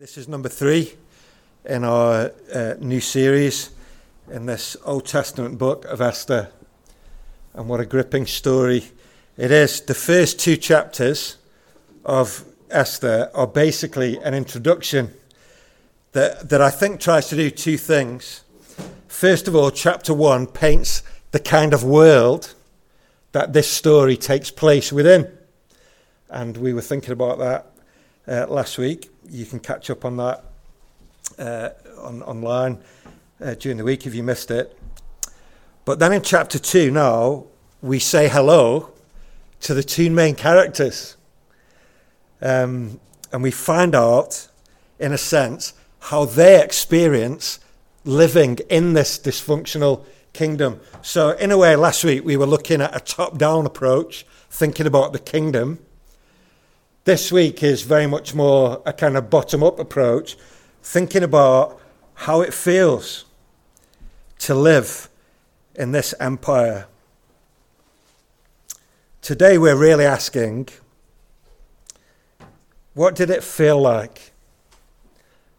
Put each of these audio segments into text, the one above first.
This is number three in our uh, new series in this Old Testament book of Esther. And what a gripping story it is. The first two chapters of Esther are basically an introduction that, that I think tries to do two things. First of all, chapter one paints the kind of world that this story takes place within. And we were thinking about that uh, last week you can catch up on that uh, on, online uh, during the week if you missed it. But then in chapter 2 now, we say hello to the two main characters. Um, and we find out, in a sense, how they experience living in this dysfunctional kingdom. So, in a way, last week we were looking at a top down approach, thinking about the kingdom. This week is very much more a kind of bottom up approach, thinking about how it feels to live in this empire. Today, we're really asking what did it feel like?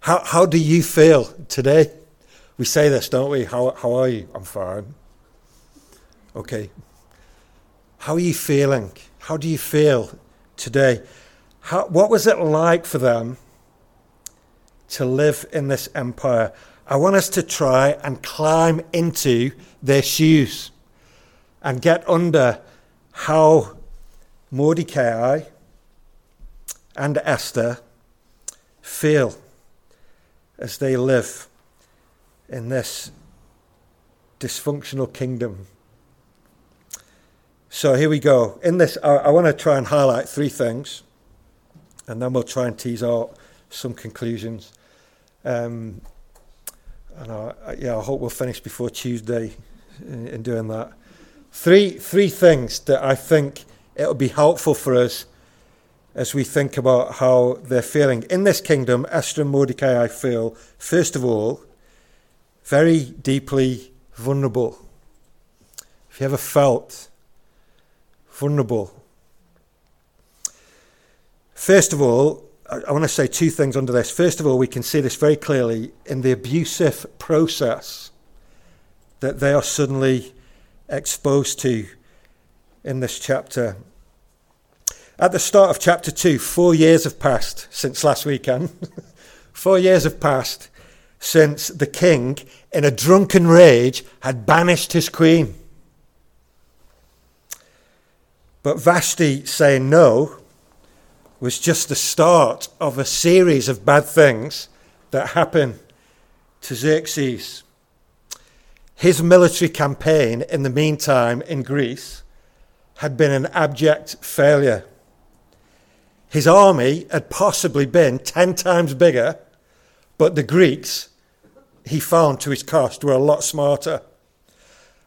How, how do you feel today? We say this, don't we? How, how are you? I'm fine. Okay. How are you feeling? How do you feel today? How, what was it like for them to live in this empire? I want us to try and climb into their shoes and get under how Mordecai and Esther feel as they live in this dysfunctional kingdom. So here we go. In this, I, I want to try and highlight three things and then we'll try and tease out some conclusions. Um, and I, yeah, I hope we'll finish before Tuesday in, in doing that. Three, three things that I think it'll be helpful for us as we think about how they're feeling. In this kingdom, Esther and Mordecai, I feel, first of all, very deeply vulnerable. Have you ever felt vulnerable First of all, I want to say two things under this. First of all, we can see this very clearly in the abusive process that they are suddenly exposed to in this chapter. At the start of chapter 2, four years have passed since last weekend. four years have passed since the king, in a drunken rage, had banished his queen. But Vashti saying no was just the start of a series of bad things that happened to Xerxes. His military campaign, in the meantime, in Greece, had been an abject failure. His army had possibly been 10 times bigger, but the Greeks, he found to his cost, were a lot smarter.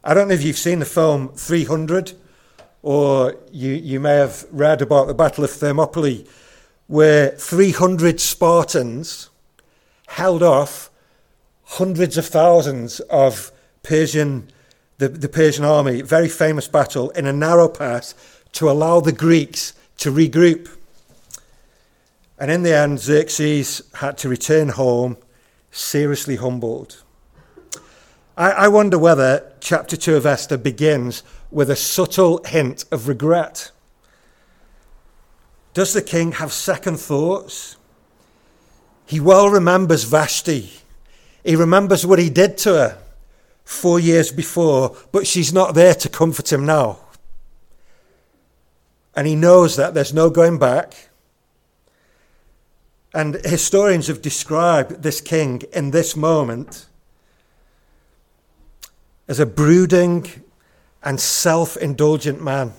I don't know if you've seen the film 300 or you, you may have read about the Battle of Thermopylae, where 300 Spartans held off hundreds of thousands of Persian, the, the Persian army, very famous battle in a narrow pass to allow the Greeks to regroup. And in the end, Xerxes had to return home seriously humbled. I, I wonder whether chapter 2 of Esther begins with a subtle hint of regret. Does the king have second thoughts? He well remembers Vashti. He remembers what he did to her four years before, but she's not there to comfort him now. And he knows that there's no going back. And historians have described this king in this moment as a brooding and self indulgent man.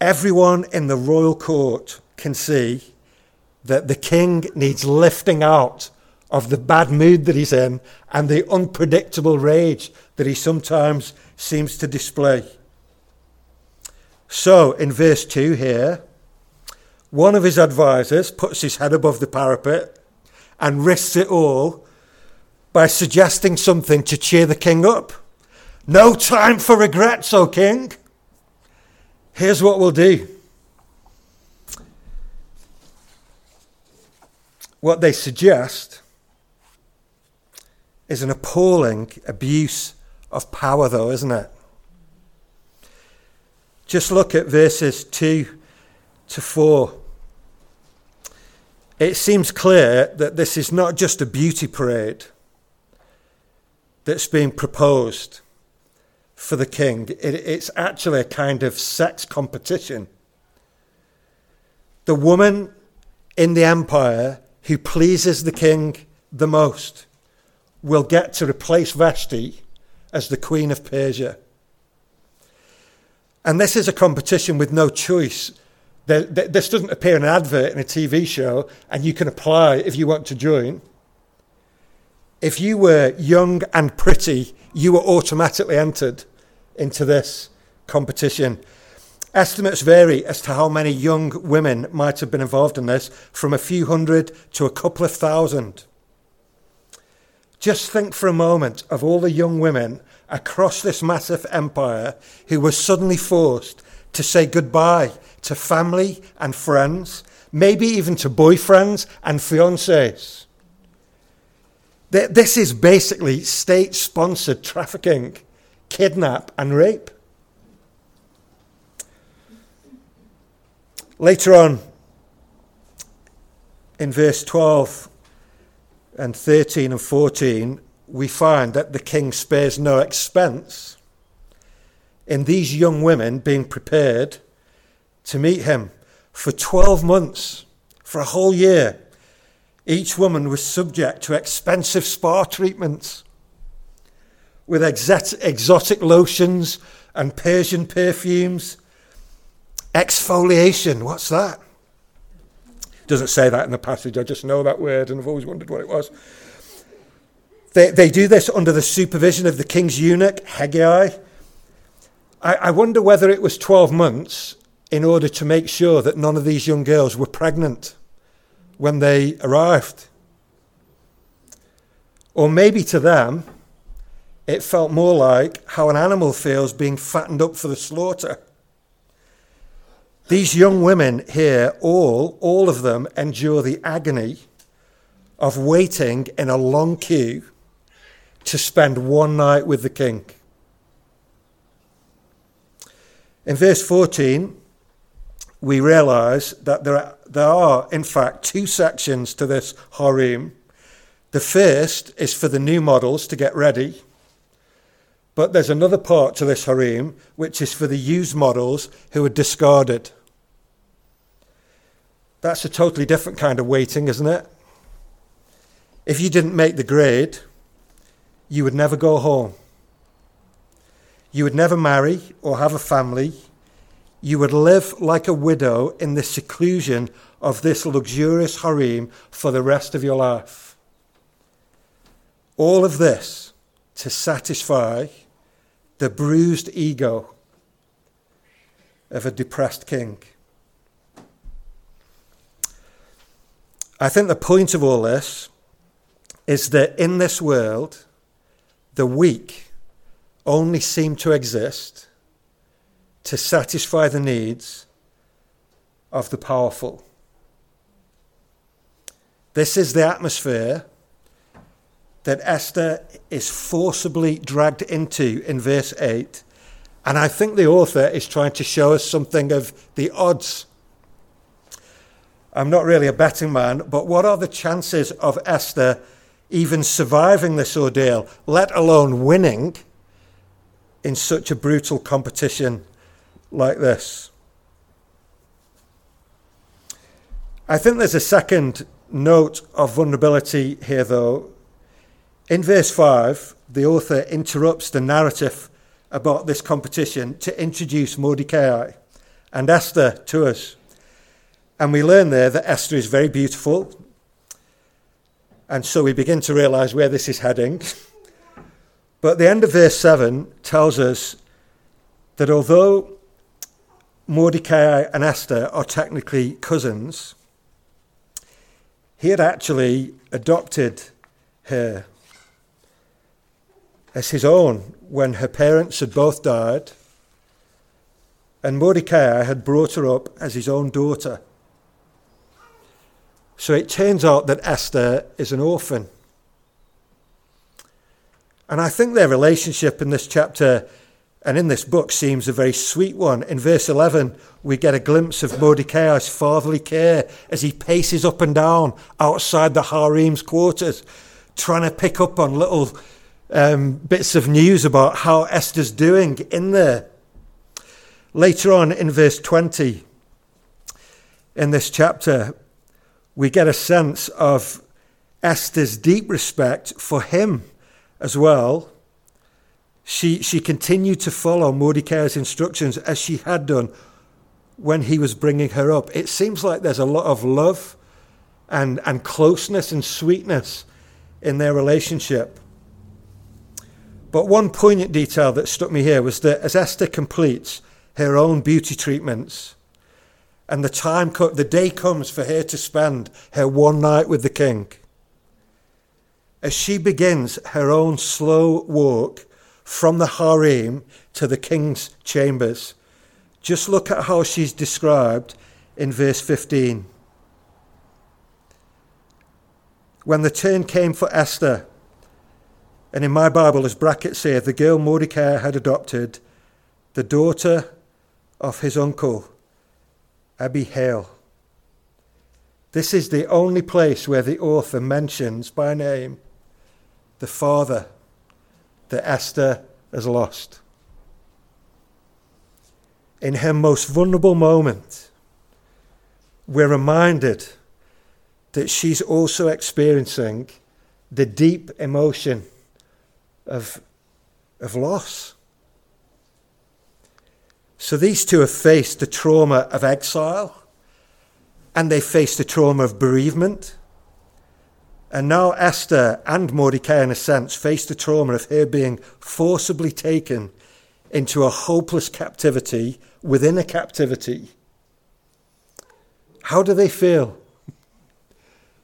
Everyone in the royal court can see that the king needs lifting out of the bad mood that he's in and the unpredictable rage that he sometimes seems to display. So, in verse 2 here, one of his advisers puts his head above the parapet and risks it all by suggesting something to cheer the king up. No time for regrets, O king. Here's what we'll do. What they suggest is an appalling abuse of power, though, isn't it? Just look at verses 2 to 4. It seems clear that this is not just a beauty parade that's being proposed for the king, it, it's actually a kind of sex competition. The woman in the empire who pleases the king the most will get to replace Vashti as the queen of Persia. And this is a competition with no choice. This doesn't appear in an advert in a TV show, and you can apply if you want to join. If you were young and pretty, you were automatically entered into this competition. Estimates vary as to how many young women might have been involved in this, from a few hundred to a couple of thousand. Just think for a moment of all the young women across this massive empire who were suddenly forced to say goodbye to family and friends, maybe even to boyfriends and fiancés. This is basically state sponsored trafficking, kidnap, and rape. Later on, in verse 12 and 13 and 14, we find that the king spares no expense in these young women being prepared to meet him for 12 months, for a whole year. Each woman was subject to expensive spa treatments with exotic lotions and Persian perfumes Exfoliation, what's that? Doesn't say that in the passage, I just know that word and I've always wondered what it was. They, they do this under the supervision of the king's eunuch, Hegai. I, I wonder whether it was 12 months in order to make sure that none of these young girls were pregnant when they arrived. Or maybe to them, it felt more like how an animal feels being fattened up for the slaughter. These young women here, all, all of them, endure the agony of waiting in a long queue to spend one night with the king. In verse 14, we realize that there are, there are, in fact, two sections to this harem. The first is for the new models to get ready but there's another part to this harem which is for the used models who are discarded. That's a totally different kind of waiting, isn't it? If you didn't make the grade, you would never go home. You would never marry or have a family. You would live like a widow in the seclusion of this luxurious harem for the rest of your life. All of this to satisfy the bruised ego of a depressed king. I think the point of all this is that in this world, the weak only seem to exist to satisfy the needs of the powerful. This is the atmosphere that Esther is forcibly dragged into in verse 8. And I think the author is trying to show us something of the odds. I'm not really a betting man, but what are the chances of Esther even surviving this ordeal, let alone winning in such a brutal competition like this? I think there's a second note of vulnerability here, though, in verse 5, the author interrupts the narrative about this competition to introduce Mordecai and Esther to us. And we learn there that Esther is very beautiful. And so we begin to realize where this is heading. But the end of verse 7 tells us that although Mordecai and Esther are technically cousins, he had actually adopted her as his own when her parents had both died, and Mordecai had brought her up as his own daughter. So it turns out that Esther is an orphan. And I think their relationship in this chapter and in this book seems a very sweet one. In verse 11, we get a glimpse of Mordecai's fatherly care as he paces up and down outside the harem's quarters, trying to pick up on little um, bits of news about how Esther's doing in there. Later on in verse 20, in this chapter, we get a sense of Esther's deep respect for him as well she, she continued to follow Mordecai's instructions as she had done when he was bringing her up. It seems like there's a lot of love and, and closeness and sweetness in their relationship. But one poignant detail that struck me here was that as Esther completes her own beauty treatments, and the time, co- the day comes for her to spend her one night with the king. As she begins her own slow walk from the harem to the king's chambers. Just look at how she's described in verse 15. When the turn came for Esther, and in my Bible, as brackets say, the girl Mordecai had adopted, the daughter of his uncle, Abihail. This is the only place where the author mentions by name the father that Esther has lost. In her most vulnerable moment, we're reminded that she's also experiencing the deep emotion of, of loss. So these two have faced the trauma of exile and they faced the trauma of bereavement. And now Esther and Mordecai, in a sense, face the trauma of her being forcibly taken into a hopeless captivity within a captivity. How do they feel?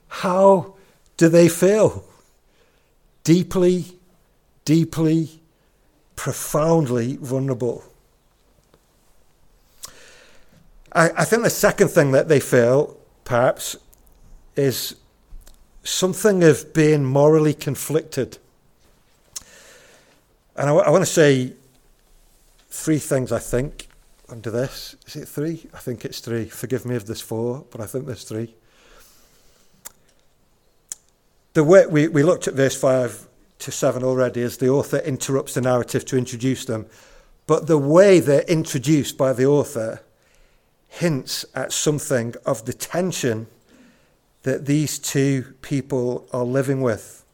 How do they feel? Deeply, deeply, profoundly vulnerable. I, I think the second thing that they feel, perhaps, is something of being morally conflicted. And I, I want to say three things, I think, under this. Is it three? I think it's three. Forgive me if there's four, but I think there's three. The way we, we looked at verse 5 to 7 already as the author interrupts the narrative to introduce them. But the way they're introduced by the author hints at something of the tension that these two people are living with.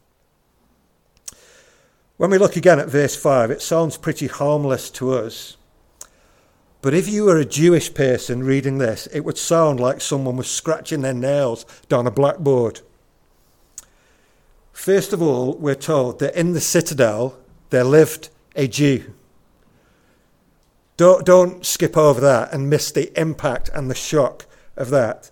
When we look again at verse 5, it sounds pretty harmless to us. But if you were a Jewish person reading this, it would sound like someone was scratching their nails down a blackboard. First of all, we're told that in the citadel there lived a Jew. Don't, don't skip over that and miss the impact and the shock of that.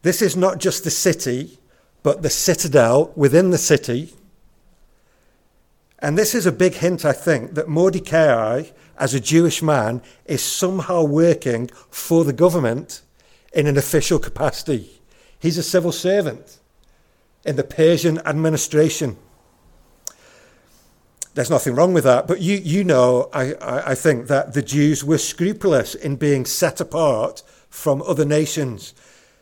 This is not just the city, but the citadel within the city. And this is a big hint, I think, that Mordecai, as a Jewish man, is somehow working for the government in an official capacity. He's a civil servant in the Persian administration. There's nothing wrong with that, but you, you know, I, I, I think that the Jews were scrupulous in being set apart from other nations.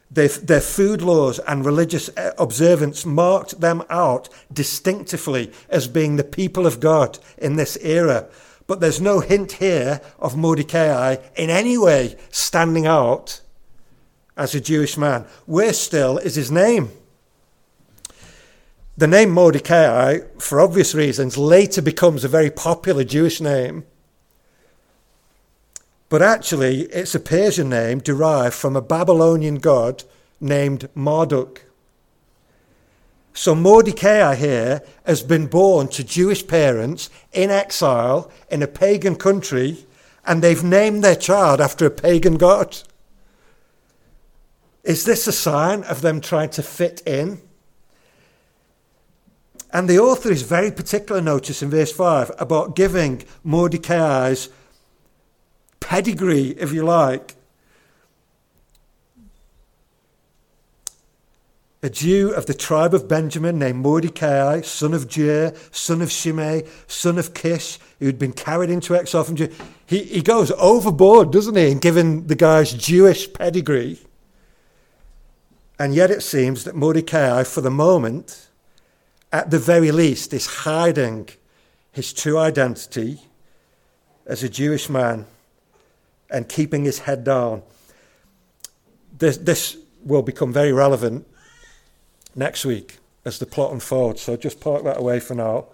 Their, their food laws and religious uh, observance marked them out distinctively as being the people of God in this era. But there's no hint here of Mordecai in any way standing out as a Jewish man. Where still is his name? The name Mordecai, for obvious reasons, later becomes a very popular Jewish name. But actually, it's a Persian name derived from a Babylonian god named Marduk. So Mordecai here has been born to Jewish parents in exile in a pagan country, and they've named their child after a pagan god. Is this a sign of them trying to fit in? And the author is very particular, notice in verse 5, about giving Mordecai's pedigree, if you like. a Jew of the tribe of Benjamin named Mordecai, son of Jair, son of Shimei, son of Kish, who'd been carried into exile from Judah. He, he goes overboard, doesn't he, in giving the guy's Jewish pedigree. And yet it seems that Mordecai, for the moment, at the very least, is hiding his true identity as a Jewish man and keeping his head down. This, this will become very relevant next week as the plot unfolds. So just park that away for now.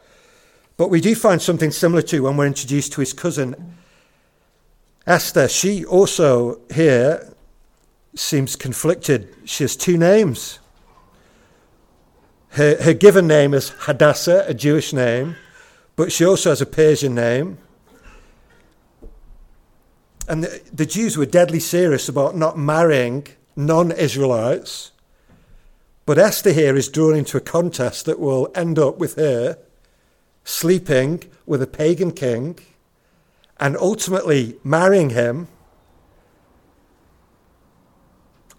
But we do find something similar to when we're introduced to his cousin Esther. She also here seems conflicted. She has two names. Her, her given name is Hadassah, a Jewish name, but she also has a Persian name. And the, the Jews were deadly serious about not marrying non Israelites but Esther here is drawn into a contest that will end up with her sleeping with a pagan king and ultimately marrying him.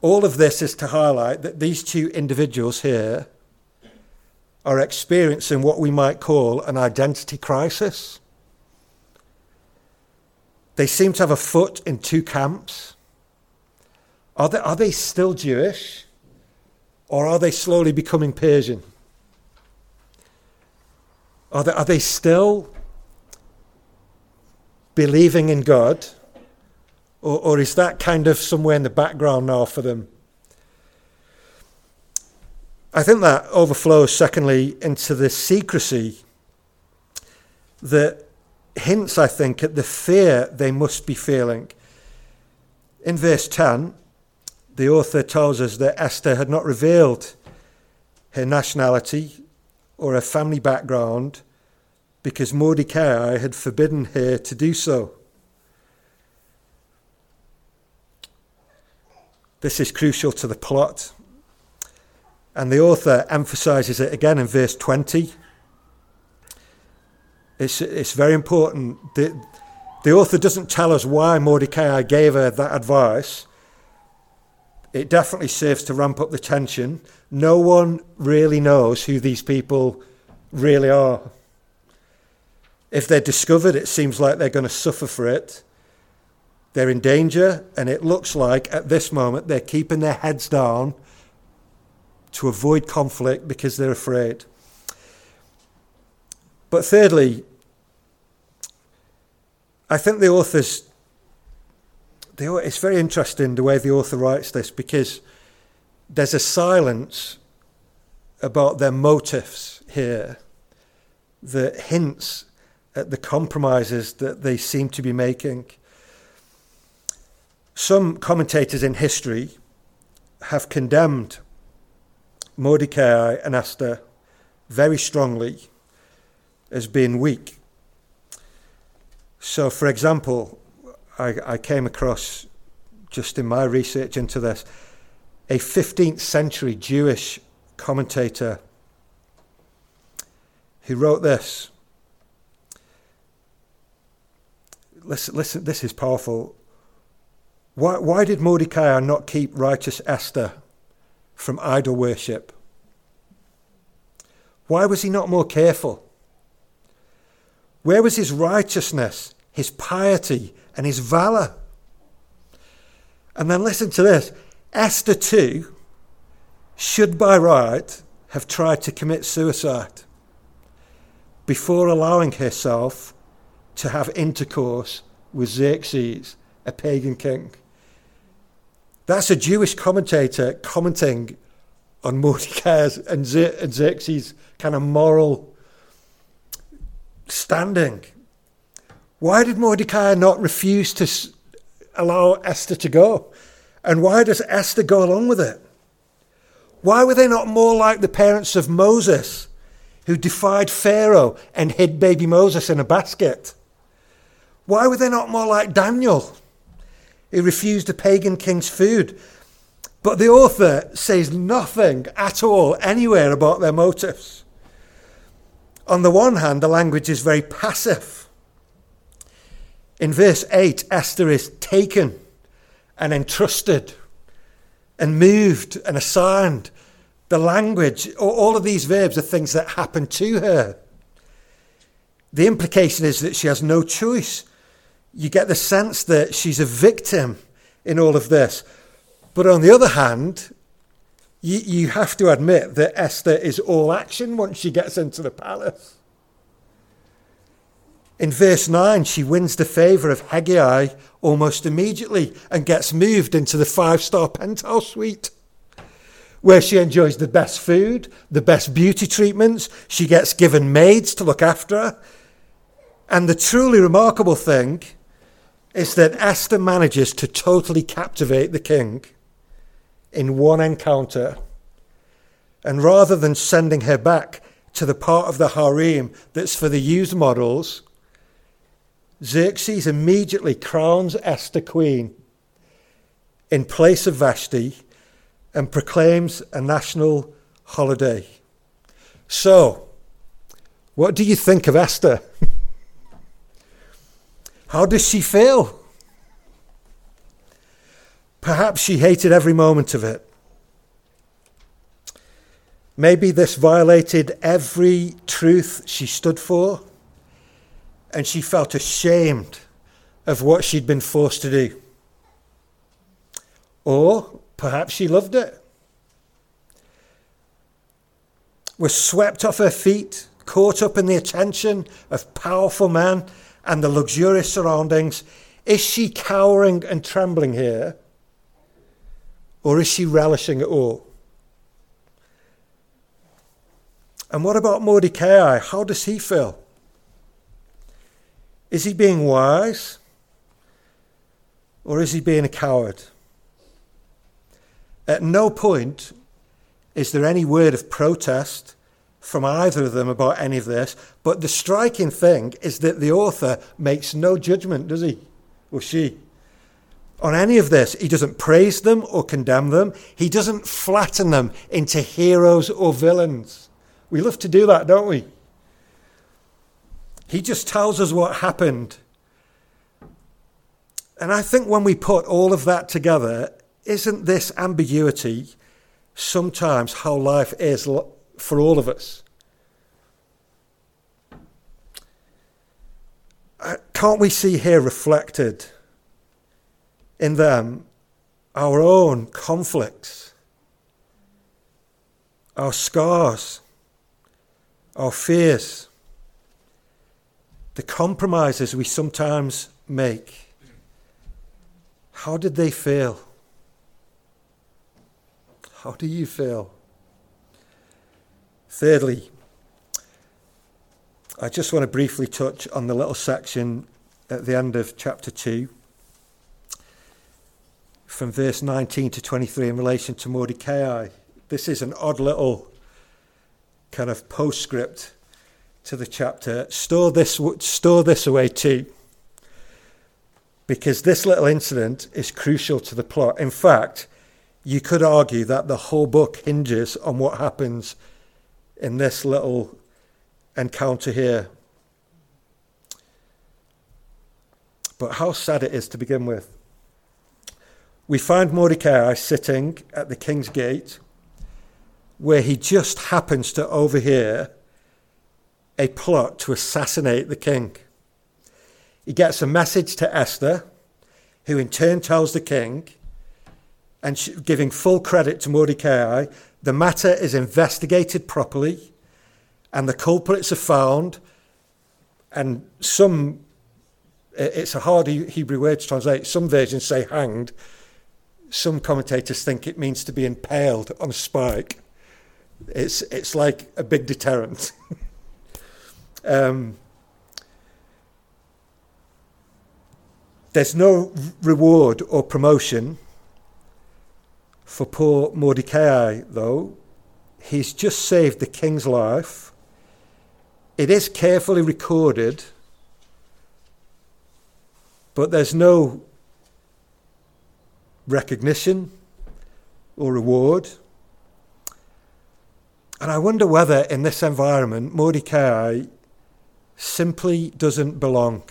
All of this is to highlight that these two individuals here are experiencing what we might call an identity crisis. They seem to have a foot in two camps. Are they, are they still Jewish? Or are they slowly becoming Persian? Are they, are they still believing in God? Or, or is that kind of somewhere in the background now for them? I think that overflows, secondly, into the secrecy that hints, I think, at the fear they must be feeling. In verse 10, the author tells us that Esther had not revealed her nationality or her family background because Mordecai had forbidden her to do so. This is crucial to the plot. And the author emphasizes it again in verse 20. It's, it's very important. The, the author doesn't tell us why Mordecai gave her that advice, it definitely serves to ramp up the tension. No one really knows who these people really are. If they're discovered, it seems like they're going to suffer for it. They're in danger, and it looks like at this moment they're keeping their heads down to avoid conflict because they're afraid. But thirdly, I think the author's the, it's very interesting the way the author writes this because there's a silence about their motives here that hints at the compromises that they seem to be making. Some commentators in history have condemned Mordecai and Esther very strongly as being weak. So, for example, I, I came across, just in my research into this, a 15th century Jewish commentator who wrote this. Listen, listen this is powerful. Why, why did Mordecai not keep righteous Esther from idol worship? Why was he not more careful? Where was his righteousness, his piety, and his valor. And then listen to this Esther, too, should by right have tried to commit suicide before allowing herself to have intercourse with Xerxes, a pagan king. That's a Jewish commentator commenting on Mordecai's and Xerxes' kind of moral standing. Why did Mordecai not refuse to allow Esther to go? And why does Esther go along with it? Why were they not more like the parents of Moses, who defied Pharaoh and hid baby Moses in a basket? Why were they not more like Daniel, who refused a pagan king's food? But the author says nothing at all anywhere about their motives. On the one hand, the language is very passive. In verse 8, Esther is taken and entrusted and moved and assigned The language, all of these verbs are things that happen to her. The implication is that she has no choice. You get the sense that she's a victim in all of this. But on the other hand, you, you have to admit that Esther is all action once she gets into the palace. In verse 9, she wins the favour of Hegai almost immediately and gets moved into the five star penthouse suite where she enjoys the best food, the best beauty treatments. She gets given maids to look after her. And the truly remarkable thing is that Esther manages to totally captivate the king in one encounter. And rather than sending her back to the part of the harem that's for the used models, Xerxes immediately crowns Esther queen in place of Vashti and proclaims a national holiday. So, what do you think of Esther? How does she feel? Perhaps she hated every moment of it. Maybe this violated every truth she stood for and she felt ashamed of what she'd been forced to do. Or perhaps she loved it. Was swept off her feet, caught up in the attention of powerful men and the luxurious surroundings. Is she cowering and trembling here? Or is she relishing it all? And what about Mordecai? How does he feel? Is he being wise? Or is he being a coward? At no point is there any word of protest from either of them about any of this, but the striking thing is that the author makes no judgment, does he? Or she? On any of this, he doesn't praise them or condemn them. He doesn't flatten them into heroes or villains. We love to do that, don't we? He just tells us what happened. And I think when we put all of that together, isn't this ambiguity sometimes how life is for all of us? Uh, can't we see here reflected in them our own conflicts, our scars, our fears? the compromises we sometimes make, how did they feel? How do you feel? Thirdly, I just want to briefly touch on the little section at the end of chapter 2, from verse 19 to 23 in relation to Mordecai. This is an odd little kind of postscript to the chapter, store this, store this away too. Because this little incident is crucial to the plot. In fact, you could argue that the whole book hinges on what happens in this little encounter here. But how sad it is to begin with. We find Mordecai sitting at the king's gate, where he just happens to overhear a plot to assassinate the king. He gets a message to Esther, who in turn tells the king, and giving full credit to Mordecai, the matter is investigated properly and the culprits are found. And some, it's a hard Hebrew word to translate, some versions say hanged. Some commentators think it means to be impaled on a spike. It's, it's like a big deterrent. Um, there's no reward or promotion for poor Mordecai, though. He's just saved the king's life. It is carefully recorded, but there's no recognition or reward. And I wonder whether in this environment, Mordecai simply doesn't belong.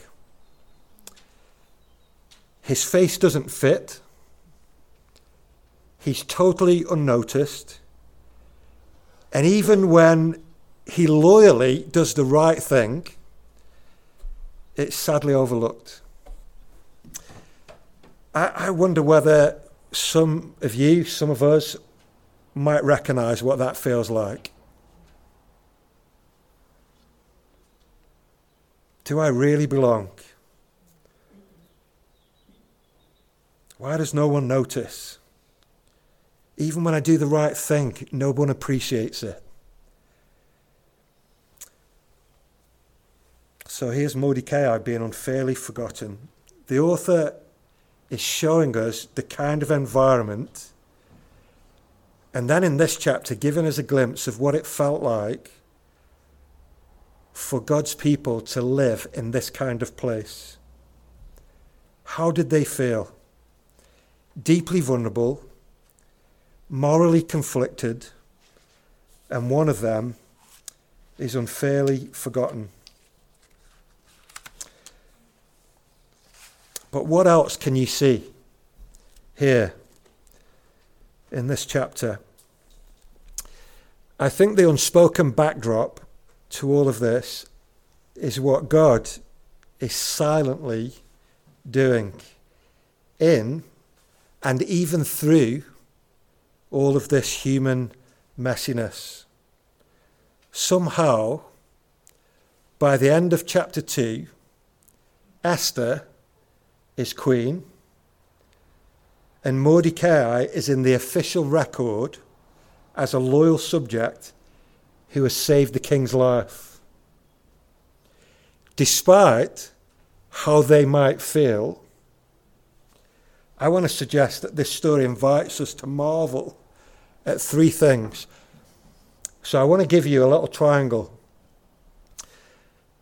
His face doesn't fit. He's totally unnoticed. And even when he loyally does the right thing, it's sadly overlooked. I, I wonder whether some of you, some of us, might recognize what that feels like. Do I really belong? Why does no one notice? Even when I do the right thing, no one appreciates it. So here's Mordecai being unfairly forgotten. The author is showing us the kind of environment, and then in this chapter, giving us a glimpse of what it felt like for God's people to live in this kind of place. How did they feel? Deeply vulnerable, morally conflicted, and one of them is unfairly forgotten. But what else can you see here in this chapter? I think the unspoken backdrop to all of this is what God is silently doing in and even through all of this human messiness. Somehow, by the end of chapter 2, Esther is queen, and Mordecai is in the official record as a loyal subject who has saved the king's life. Despite how they might feel, I want to suggest that this story invites us to marvel at three things. So I want to give you a little triangle.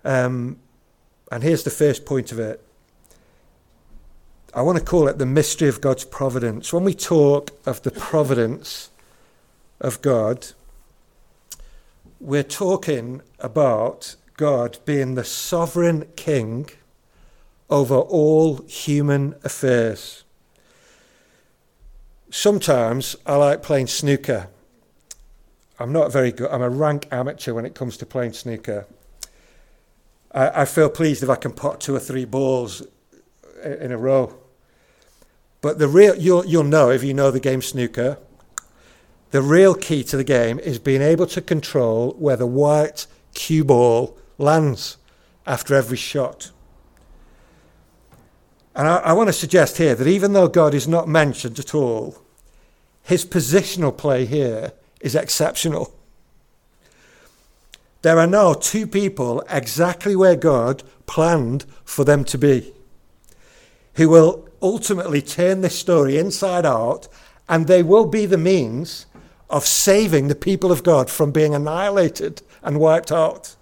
Um, and here's the first point of it I want to call it the mystery of God's providence. When we talk of the providence of God, we're talking about God being the sovereign king over all human affairs. Sometimes I like playing snooker. I'm not very good. I'm a rank amateur when it comes to playing snooker. I, I feel pleased if I can pot two or three balls in a row. But the real, you'll, you'll know if you know the game snooker, the real key to the game is being able to control where the white cue ball lands after every shot. And I, I want to suggest here that even though God is not mentioned at all, his positional play here is exceptional. There are now two people exactly where God planned for them to be, who will ultimately turn this story inside out, and they will be the means of saving the people of God from being annihilated and wiped out.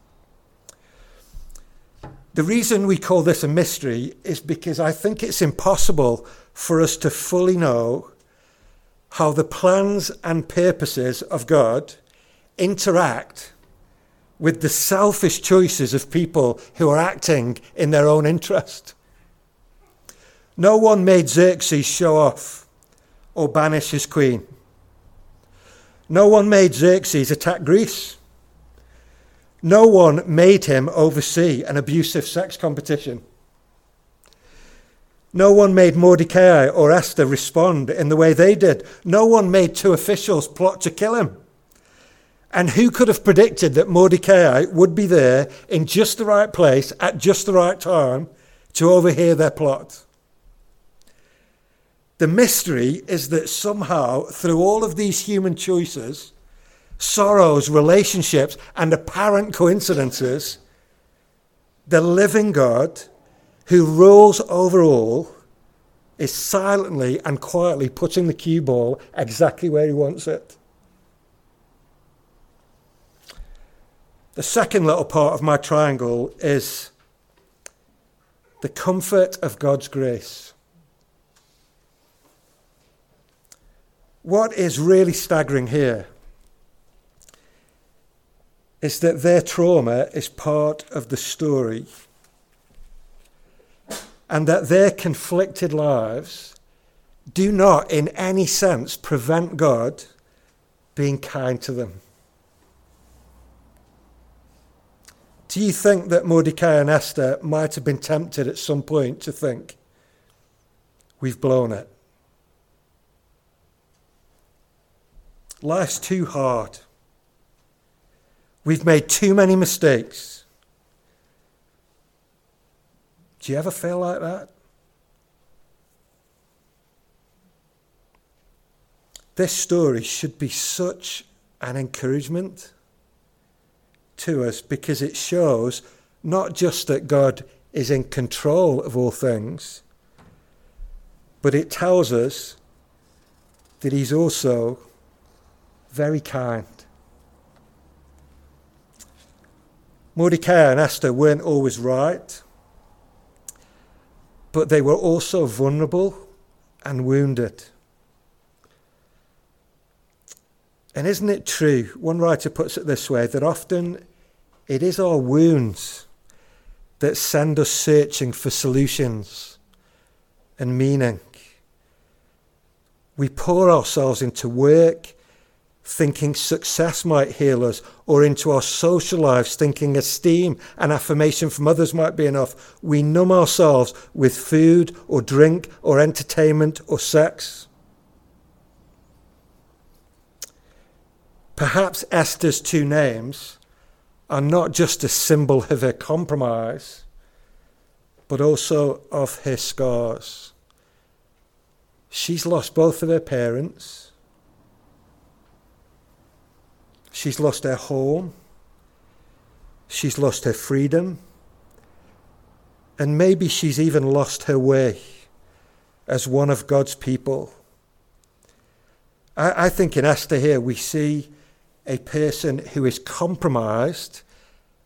The reason we call this a mystery is because I think it's impossible for us to fully know how the plans and purposes of God interact with the selfish choices of people who are acting in their own interest. No one made Xerxes show off or banish his queen. No one made Xerxes attack Greece. No one made him oversee an abusive sex competition. No one made Mordecai or Esther respond in the way they did. No one made two officials plot to kill him. And who could have predicted that Mordecai would be there in just the right place at just the right time to overhear their plot? The mystery is that somehow, through all of these human choices, sorrows, relationships, and apparent coincidences, the living God who rules over all is silently and quietly putting the cue ball exactly where he wants it. The second little part of my triangle is the comfort of God's grace. What is really staggering here is that their trauma is part of the story and that their conflicted lives do not in any sense prevent God being kind to them. Do you think that Mordecai and Esther might have been tempted at some point to think, we've blown it? Life's too hard. We've made too many mistakes. Do you ever feel like that? This story should be such an encouragement to us because it shows not just that God is in control of all things, but it tells us that He's also very kind. Mordecai and Esther weren't always right, but they were also vulnerable and wounded. And isn't it true? One writer puts it this way that often it is our wounds that send us searching for solutions and meaning. We pour ourselves into work thinking success might heal us, or into our social lives thinking esteem and affirmation from others might be enough. We numb ourselves with food or drink or entertainment or sex. Perhaps Esther's two names are not just a symbol of her compromise, but also of her scars. She's lost both of her parents. She's lost her home. She's lost her freedom. And maybe she's even lost her way as one of God's people. I, I think in Esther here we see a person who is compromised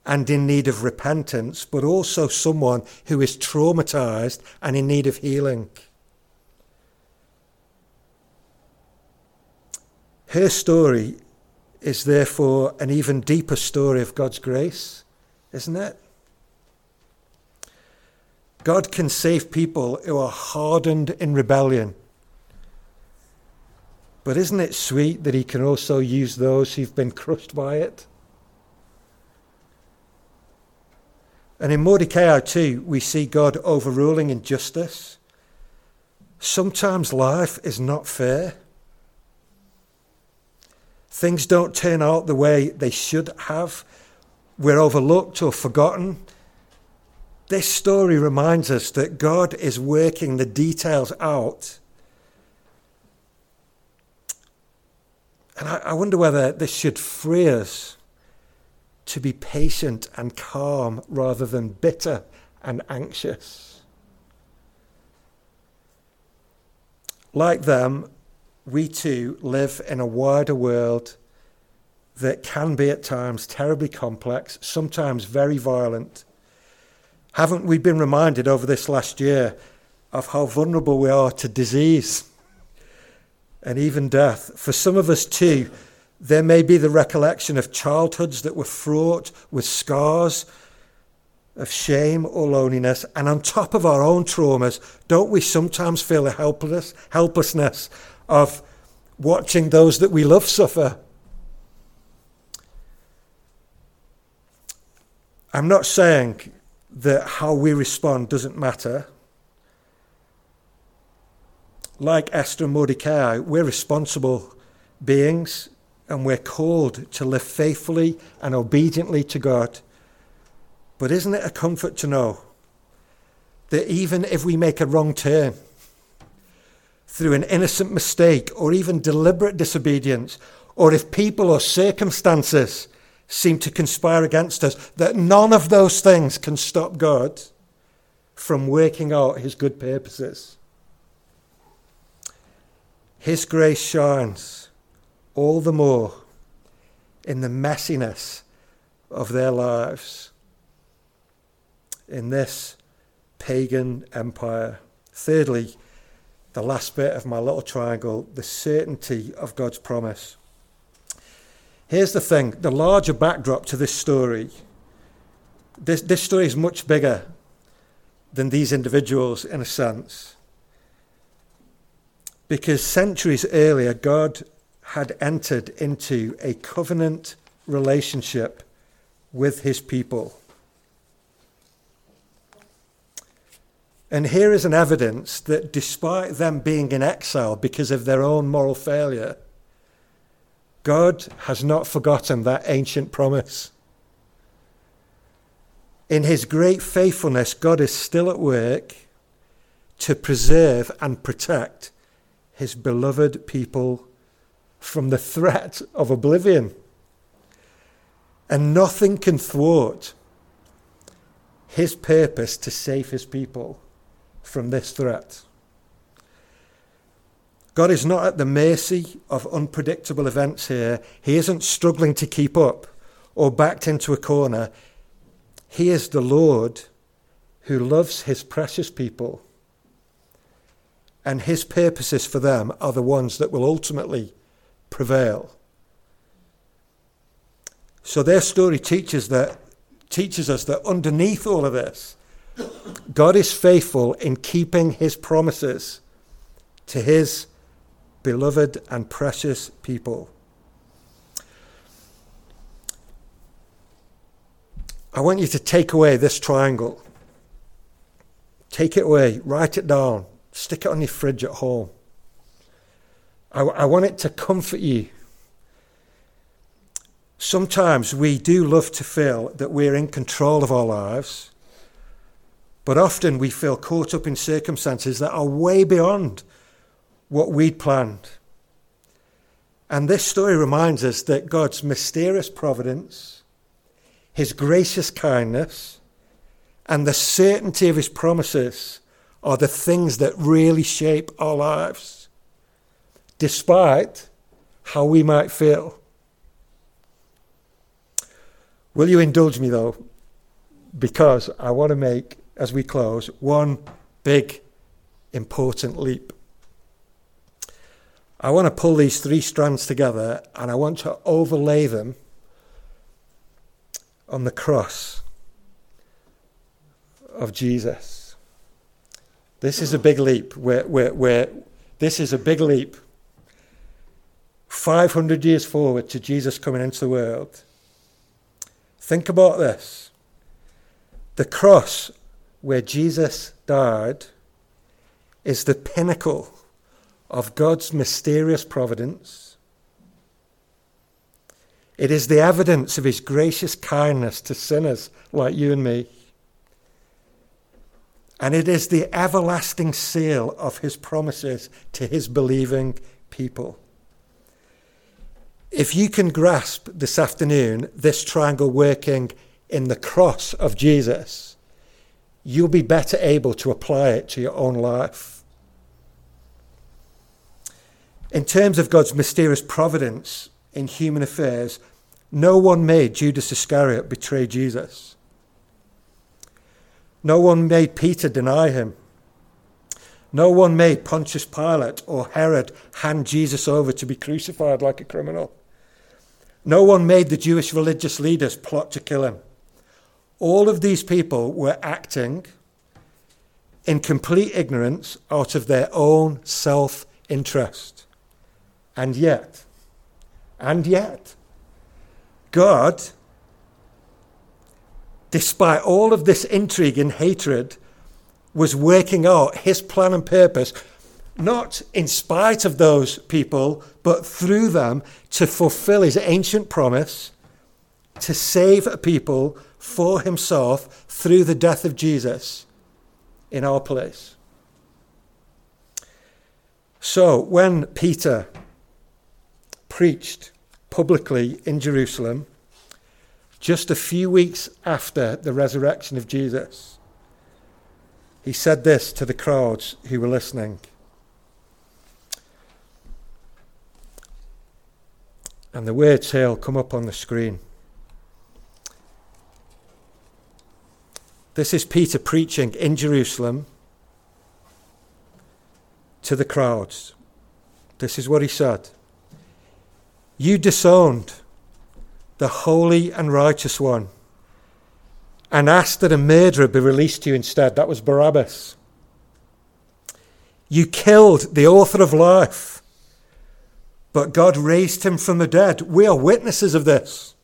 and in need of repentance, but also someone who is traumatized and in need of healing. Her story is therefore an even deeper story of God's grace, isn't it? God can save people who are hardened in rebellion. But isn't it sweet that he can also use those who've been crushed by it? And in Mordecai too, we see God overruling injustice. Sometimes life is not fair. Things don't turn out the way they should have. We're overlooked or forgotten. This story reminds us that God is working the details out And I, I wonder whether this should free us to be patient and calm rather than bitter and anxious. Like them, we too live in a wider world that can be at times terribly complex, sometimes very violent. Haven't we been reminded over this last year of how vulnerable we are to disease? and even death. For some of us, too, there may be the recollection of childhoods that were fraught with scars of shame or loneliness. And on top of our own traumas, don't we sometimes feel a helpless, helplessness of watching those that we love suffer? I'm not saying that how we respond doesn't matter like Esther and Mordecai, we're responsible beings and we're called to live faithfully and obediently to God. But isn't it a comfort to know that even if we make a wrong turn through an innocent mistake or even deliberate disobedience, or if people or circumstances seem to conspire against us, that none of those things can stop God from working out his good purposes? His grace shines all the more in the messiness of their lives in this pagan empire. Thirdly, the last bit of my little triangle, the certainty of God's promise. Here's the thing the larger backdrop to this story, this, this story is much bigger than these individuals in a sense. Because centuries earlier, God had entered into a covenant relationship with his people. And here is an evidence that despite them being in exile because of their own moral failure, God has not forgotten that ancient promise. In his great faithfulness, God is still at work to preserve and protect his beloved people from the threat of oblivion. And nothing can thwart his purpose to save his people from this threat. God is not at the mercy of unpredictable events here. He isn't struggling to keep up or backed into a corner. He is the Lord who loves his precious people. And his purposes for them are the ones that will ultimately prevail. So their story teaches that teaches us that underneath all of this, God is faithful in keeping his promises to his beloved and precious people. I want you to take away this triangle. Take it away, write it down, stick it on your fridge at home. I, I want it to comfort you. Sometimes we do love to feel that we're in control of our lives, but often we feel caught up in circumstances that are way beyond what we'd planned. And this story reminds us that God's mysterious providence, his gracious kindness, and the certainty of his promises are the things that really shape our lives, despite how we might feel. Will you indulge me, though? Because I want to make, as we close, one big, important leap. I want to pull these three strands together and I want to overlay them on the cross of Jesus. This is a big leap. Where, where, where, this is a big leap. 500 years forward to Jesus coming into the world. Think about this. The cross where Jesus died is the pinnacle of God's mysterious providence. It is the evidence of his gracious kindness to sinners like you and me. And it is the everlasting seal of his promises to his believing people. If you can grasp this afternoon this triangle working in the cross of Jesus, you'll be better able to apply it to your own life. In terms of God's mysterious providence in human affairs, no one made Judas Iscariot betray Jesus. No one made Peter deny him. No one made Pontius Pilate or Herod hand Jesus over to be crucified like a criminal. No one made the Jewish religious leaders plot to kill him. All of these people were acting in complete ignorance out of their own self interest. And yet, and yet, God, despite all of this intrigue and hatred, was working out his plan and purpose, not in spite of those people, but through them to fulfill his ancient promise to save a people for himself through the death of Jesus in our place. So when Peter preached publicly in Jerusalem just a few weeks after the resurrection of Jesus. He said this to the crowds who were listening. And the words here will come up on the screen. This is Peter preaching in Jerusalem to the crowds. This is what he said. You disowned the holy and righteous one and asked that a murderer be released to you instead. That was Barabbas. You killed the author of life, but God raised him from the dead. We are witnesses of this.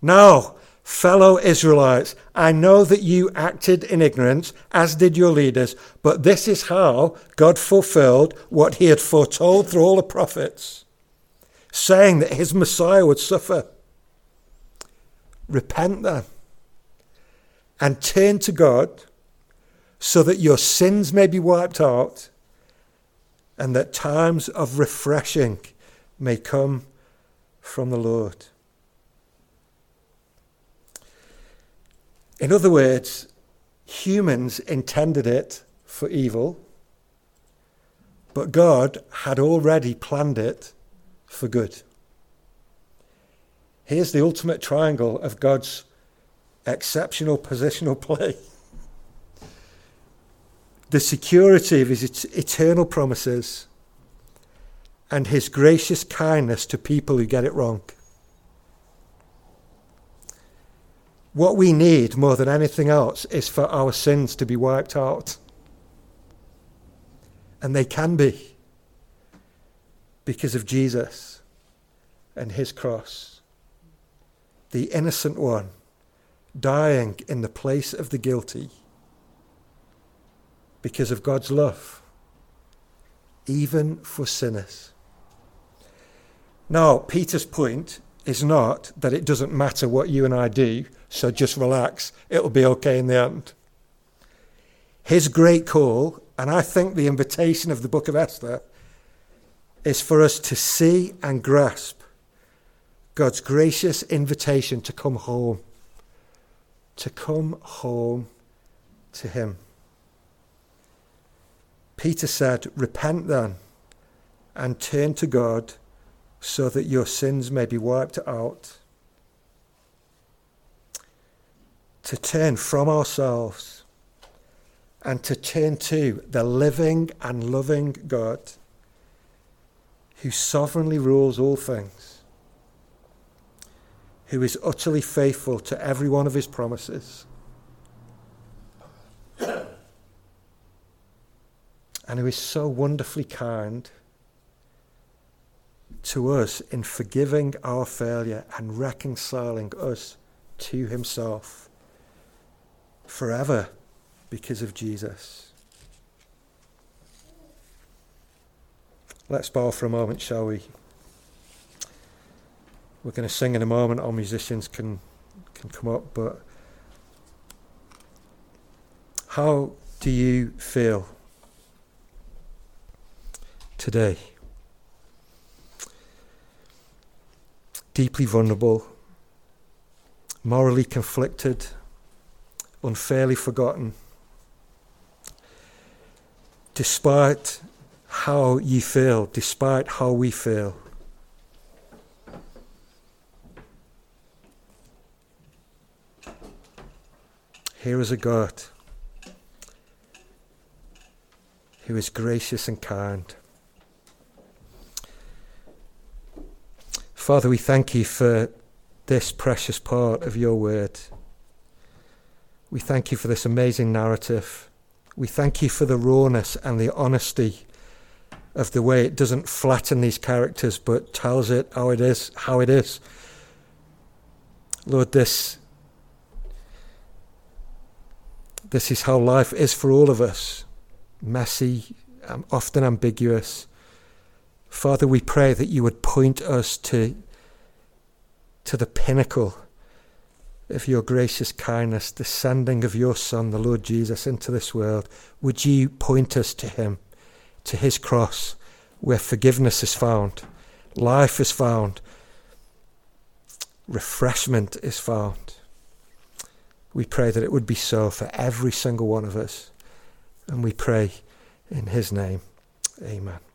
Now, Fellow Israelites, I know that you acted in ignorance, as did your leaders, but this is how God fulfilled what he had foretold through all the prophets, saying that his Messiah would suffer. Repent then and turn to God so that your sins may be wiped out and that times of refreshing may come from the Lord. In other words, humans intended it for evil, but God had already planned it for good. Here's the ultimate triangle of God's exceptional positional play. The security of his eternal promises and his gracious kindness to people who get it wrong. What we need more than anything else is for our sins to be wiped out. And they can be because of Jesus and his cross. The innocent one dying in the place of the guilty because of God's love, even for sinners. Now, Peter's point is not that it doesn't matter what you and I do, so just relax, it'll be okay in the end. His great call, and I think the invitation of the book of Esther, is for us to see and grasp God's gracious invitation to come home to come home to him. Peter said, Repent then and turn to God so that your sins may be wiped out. To turn from ourselves and to turn to the living and loving God who sovereignly rules all things who is utterly faithful to every one of his promises. and who is so wonderfully kind to us in forgiving our failure and reconciling us to himself forever because of Jesus. Let's bow for a moment, shall we? We're going to sing in a moment. Our musicians can can come up, but how do you feel today? Deeply vulnerable, morally conflicted, unfairly forgotten. Despite how you feel, despite how we feel, Here is a God who is gracious and kind. Father, we thank you for this precious part of your word. We thank you for this amazing narrative. We thank you for the rawness and the honesty of the way it doesn't flatten these characters but tells it how it is, how it is. Lord, this this is how life is for all of us messy, um, often ambiguous. Father, we pray that you would point us to, to the pinnacle of your gracious kindness, the sending of your Son, the Lord Jesus, into this world. Would you point us to him, to his cross, where forgiveness is found, life is found, refreshment is found. We pray that it would be so for every single one of us. And we pray in his name. Amen.